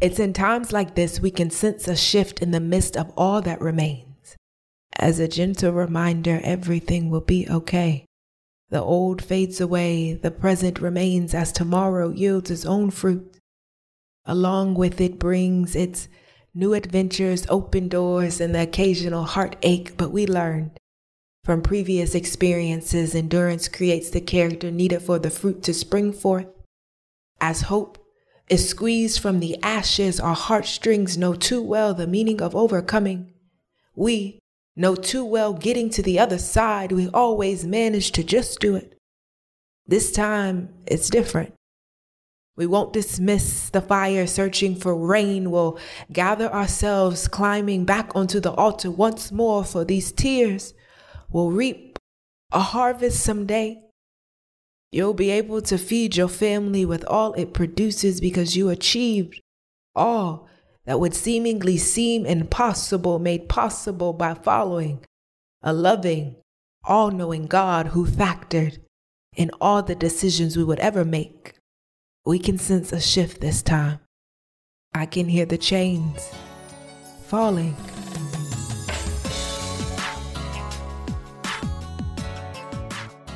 It's in times like this we can sense a shift in the midst of all that remains. As a gentle reminder, everything will be okay. The old fades away, the present remains as tomorrow yields its own fruit. Along with it brings its new adventures, open doors, and the occasional heartache, but we learned. From previous experiences, endurance creates the character needed for the fruit to spring forth. As hope is squeezed from the ashes, our heartstrings know too well the meaning of overcoming. We know too well getting to the other side, we always manage to just do it. This time, it's different. We won't dismiss the fire searching for rain. We'll gather ourselves climbing back onto the altar once more for these tears We'll reap a harvest someday. You'll be able to feed your family with all it produces because you achieved all that would seemingly seem impossible made possible by following a loving, all knowing God who factored in all the decisions we would ever make. We can sense a shift this time. I can hear the chains falling.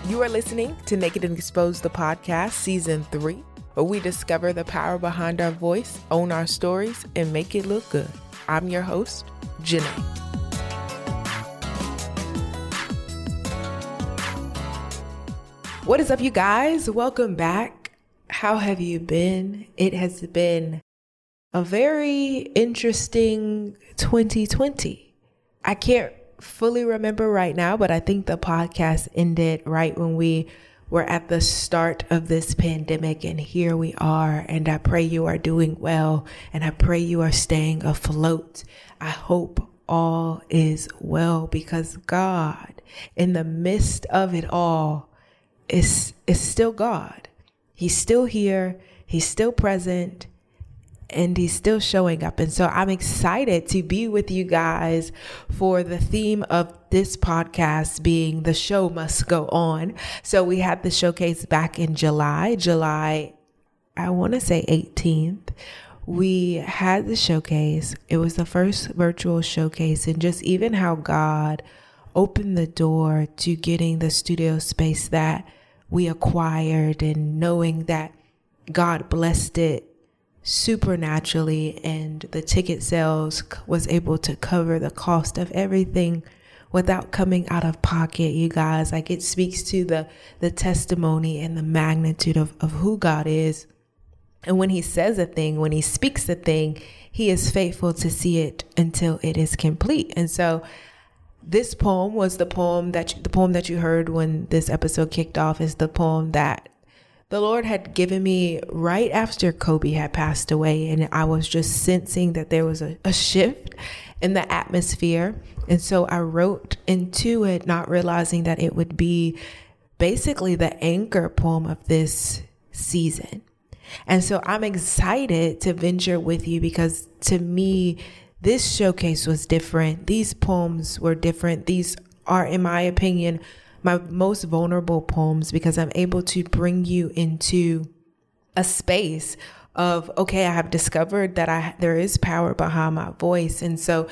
You are listening to Naked and Exposed, the podcast, season three, where we discover the power behind our voice, own our stories, and make it look good. I'm your host, Janae. What is up, you guys? Welcome back. How have you been? It has been a very interesting 2020. I can't fully remember right now, but I think the podcast ended right when we were at the start of this pandemic, and here we are. And I pray you are doing well, and I pray you are staying afloat. I hope all is well because God, in the midst of it all, is is still God. He's still here. He's still present and he's still showing up. And so I'm excited to be with you guys for the theme of this podcast being the show must go on. So we had the showcase back in July, July, I want to say 18th. We had the showcase. It was the first virtual showcase, and just even how God opened the door to getting the studio space that we acquired and knowing that God blessed it supernaturally and the ticket sales was able to cover the cost of everything without coming out of pocket you guys. Like it speaks to the the testimony and the magnitude of, of who god is. And when he says a thing when he speaks a thing he is faithful to see it until it is complete. And so this poem was the poem that you, the poem that you heard when this episode kicked off is the poem that the Lord had given me right after Kobe had passed away. And I was just sensing that there was a, a shift in the atmosphere. And so I wrote into it, not realizing that it would be basically the anchor poem of this season. And so I'm excited to venture with you because to me, this showcase was different. These poems were different. These are, in my opinion, my most vulnerable poems because I'm able to bring you into a space of okay, I have discovered that I there is power behind my voice and so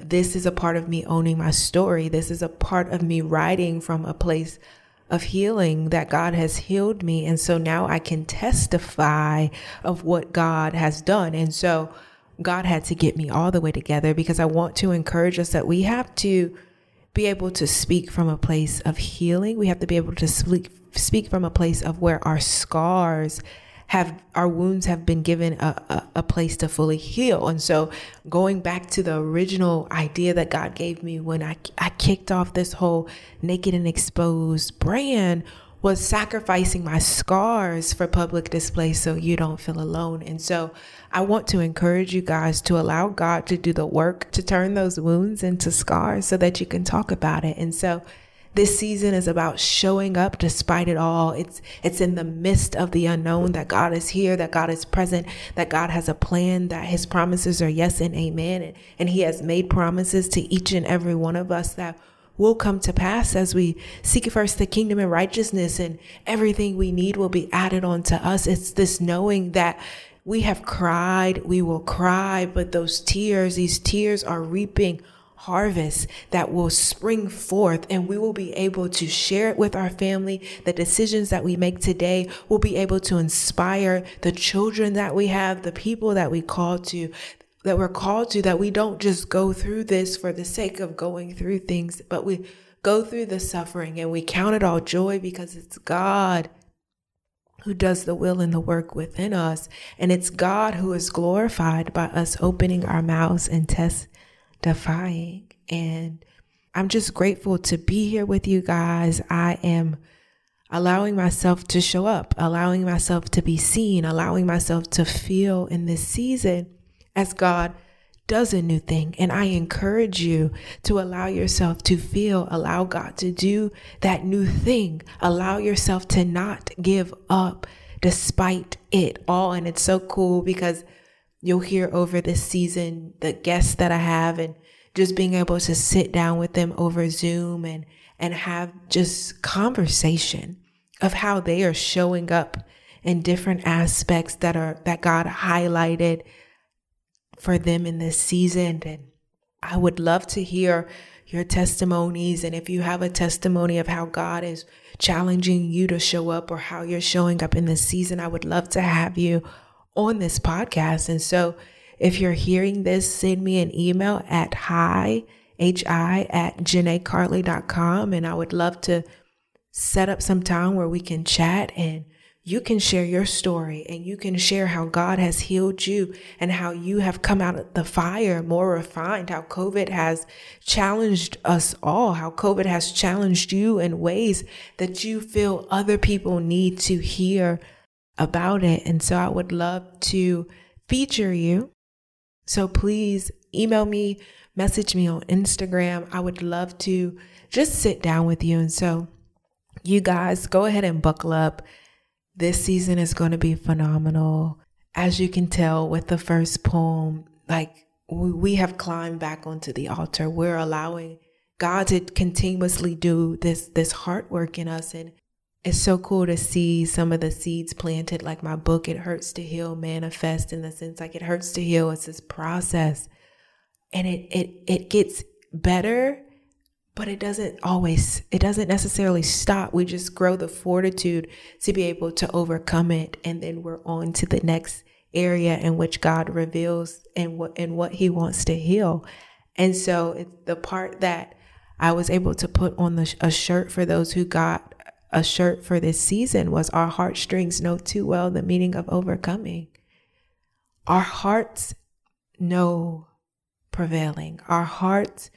this is a part of me owning my story. This is a part of me writing from a place of healing that God has healed me. And so now I can testify of what God has done. And so God had to get me all the way together because I want to encourage us that we have to be able to speak from a place of healing. We have to be able to speak speak from a place of where our scars have our wounds have been given a, a, a, place to fully heal. And so going back to the original idea that God gave me when I, I kicked off this whole naked and exposed brand was sacrificing my scars for public display so you don't feel alone. And so I want to encourage you guys to allow God to do the work to turn those wounds into scars so that you can talk about it. And so this season is about showing up despite it all. It's it's in the midst of the unknown that God is here, that God is present, that God has a plan, that his promises are yes and amen. And, and he has made promises to each and every one of us that will come to pass as we seek first the kingdom and righteousness and everything we need will be added on to us. It's this knowing that we have cried, we will cry, but those tears, these tears are reaping harvest that will spring forth and we will be able to share it with our family. The decisions that we make today will be able to inspire the children that we have, the people that we call to, that we're called to, that we don't just go through this for the sake of going through things, but we go through the suffering and we count it all joy because it's God who does the will and the work within us. And it's God who is glorified by us opening our mouths and testifying. And I'm just grateful to be here with you guys. I am allowing myself to show up, allowing myself to be seen, allowing myself to feel in this season as God does a new thing. And I encourage you to allow yourself to feel, allow God to do that new thing. Allow yourself to not give up despite it all. And it's so cool because you'll hear over this season the guests that I have and just being able to sit down with them over Zoom and and have just conversation of how they are showing up in different aspects that are that God highlighted for them in this season and I would love to hear your testimonies and if you have a testimony of how God is challenging you to show up or how you're showing up in this season, I would love to have you on this podcast. And so if you're hearing this, send me an email at hi, hi at janaecarlee.com. And I would love to set up some time where we can chat and you can share your story and you can share how God has healed you and how you have come out of the fire more refined, how COVID has challenged us all, how COVID has challenged you in ways that you feel other people need to hear about it. And so I would love to feature you. So please email me, message me on Instagram. I would love to just sit down with you. And so you guys go ahead and buckle up. This season is going to be phenomenal. As you can tell with the first poem, like we have climbed back onto the altar. We're allowing God to continuously do this this heart work in us and it's so cool to see some of the seeds planted like my book it hurts to heal manifest in the sense like it hurts to heal it's this process and it it it gets better but it doesn't always it doesn't necessarily stop we just grow the fortitude to be able to overcome it and then we're on to the next area in which God reveals and what and what he wants to heal and so it's the part that I was able to put on the, a shirt for those who got a shirt for this season was Our Heartstrings Know Too Well the Meaning of Overcoming. Our hearts know prevailing. Our hearts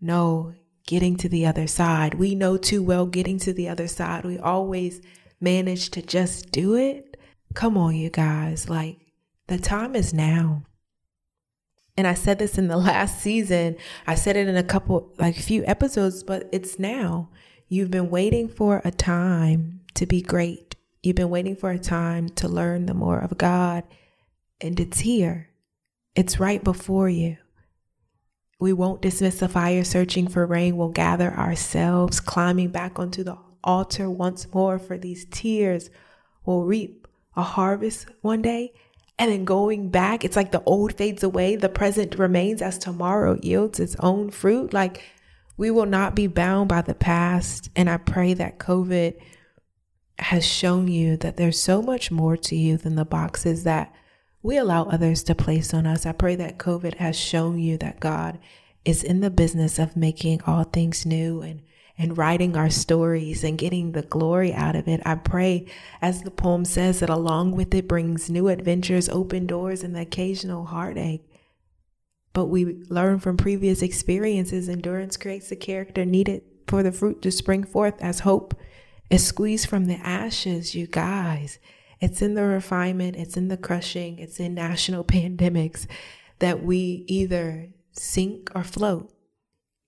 know getting to the other side. We know too well getting to the other side. We always manage to just do it. Come on, you guys. Like, the time is now. And I said this in the last season. I said it in a couple, like few episodes, but it's now. You've been waiting for a time to be great. You've been waiting for a time to learn the more of God, and it's here. It's right before you. We won't dismiss the fire searching for rain. We'll gather ourselves, climbing back onto the altar once more for these tears. We'll reap a harvest one day. And then going back, it's like the old fades away, the present remains as tomorrow yields its own fruit. Like we will not be bound by the past. And I pray that COVID has shown you that there's so much more to you than the boxes that we allow others to place on us. I pray that COVID has shown you that God is in the business of making all things new and and writing our stories and getting the glory out of it. I pray, as the poem says, that along with it brings new adventures, open doors, and the occasional heartache but we learn from previous experiences. Endurance creates the character needed for the fruit to spring forth as hope is squeezed from the ashes, you guys. It's in the refinement, it's in the crushing, it's in national pandemics that we either sink or float.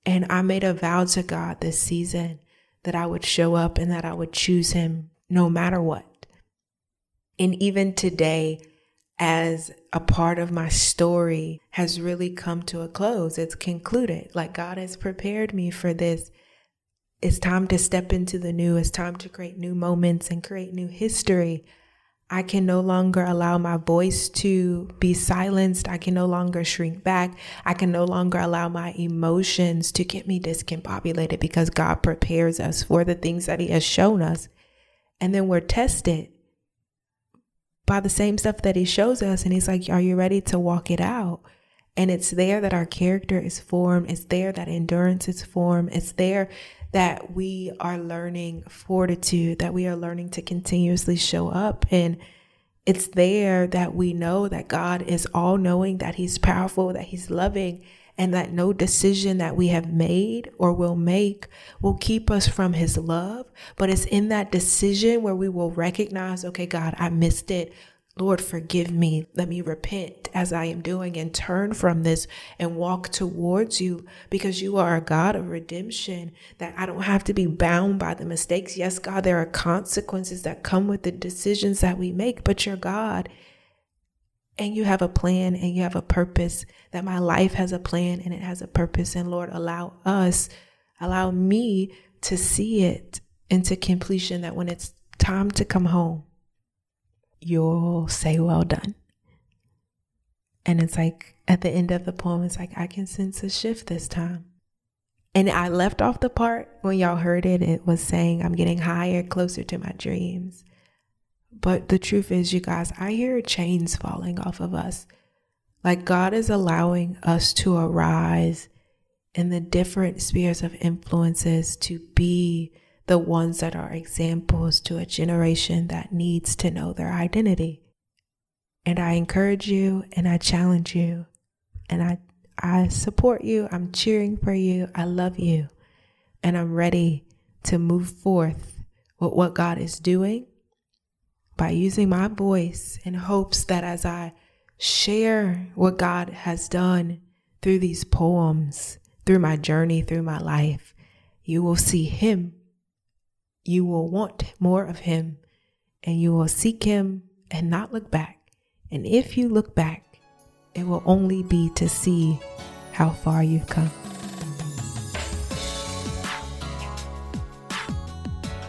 And I made a vow to God this season that I would show up and that I would choose Him no matter what. And even today, as a part of my story has really come to a close. It's concluded. Like God has prepared me for this. It's time to step into the new. It's time to create new moments and create new history. I can no longer allow my voice to be silenced. I can no longer shrink back. I can no longer allow my emotions to get me discombobulated because God prepares us for the things that He has shown us. And then we're tested by the same stuff that He shows us. And He's like, Are you ready to walk it out? And it's there that our character is formed. It's there that endurance is formed. It's there that we are learning fortitude, that we are learning to continuously show up. And it's there that we know that God is all knowing, that He's powerful, that He's loving, and that no decision that we have made or will make will keep us from His love. But it's in that decision where we will recognize, okay, God, I missed it. Lord, forgive me. Let me repent as I am doing and turn from this and walk towards you because you are a God of redemption, that I don't have to be bound by the mistakes. Yes, God, there are consequences that come with the decisions that we make, but you're God. And you have a plan and you have a purpose, that my life has a plan and it has a purpose. And Lord, allow us, allow me to see it into completion, that when it's time to come home, you'll say, Well done. And it's like at the end of the poem, it's like, I can sense a shift this time. And I left off the part when y'all heard it, it was saying, I'm getting higher, closer to my dreams. But the truth is, you guys, I hear chains falling off of us. Like God is allowing us to arise in the different spheres of influences to be the ones that are examples to a generation that needs to know their identity. And I encourage you and I challenge you and I I support you. I'm cheering for you. I love you. And I'm ready to move forth with what God is doing by using my voice in hopes that as I share what God has done through these poems, through my journey, through my life, you will see Him you will want more of Him and you will seek Him and not look back. And if you look back, it will only be to see how far you've come.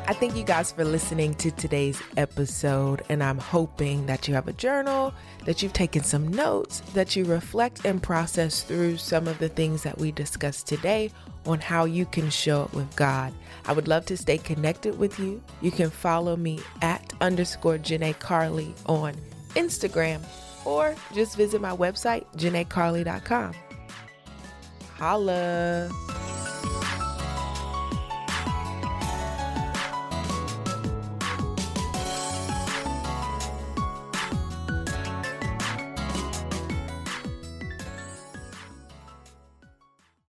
I thank you guys for listening to today's episode, and I'm hoping that you have a journal, that you've taken some notes, that you reflect and process through some of the things that we discussed today on how you can show up with God. I would love to stay connected with you. You can follow me at underscore Janae Carlee on Instagram or just visit my website, janaecarlee.com. Holla!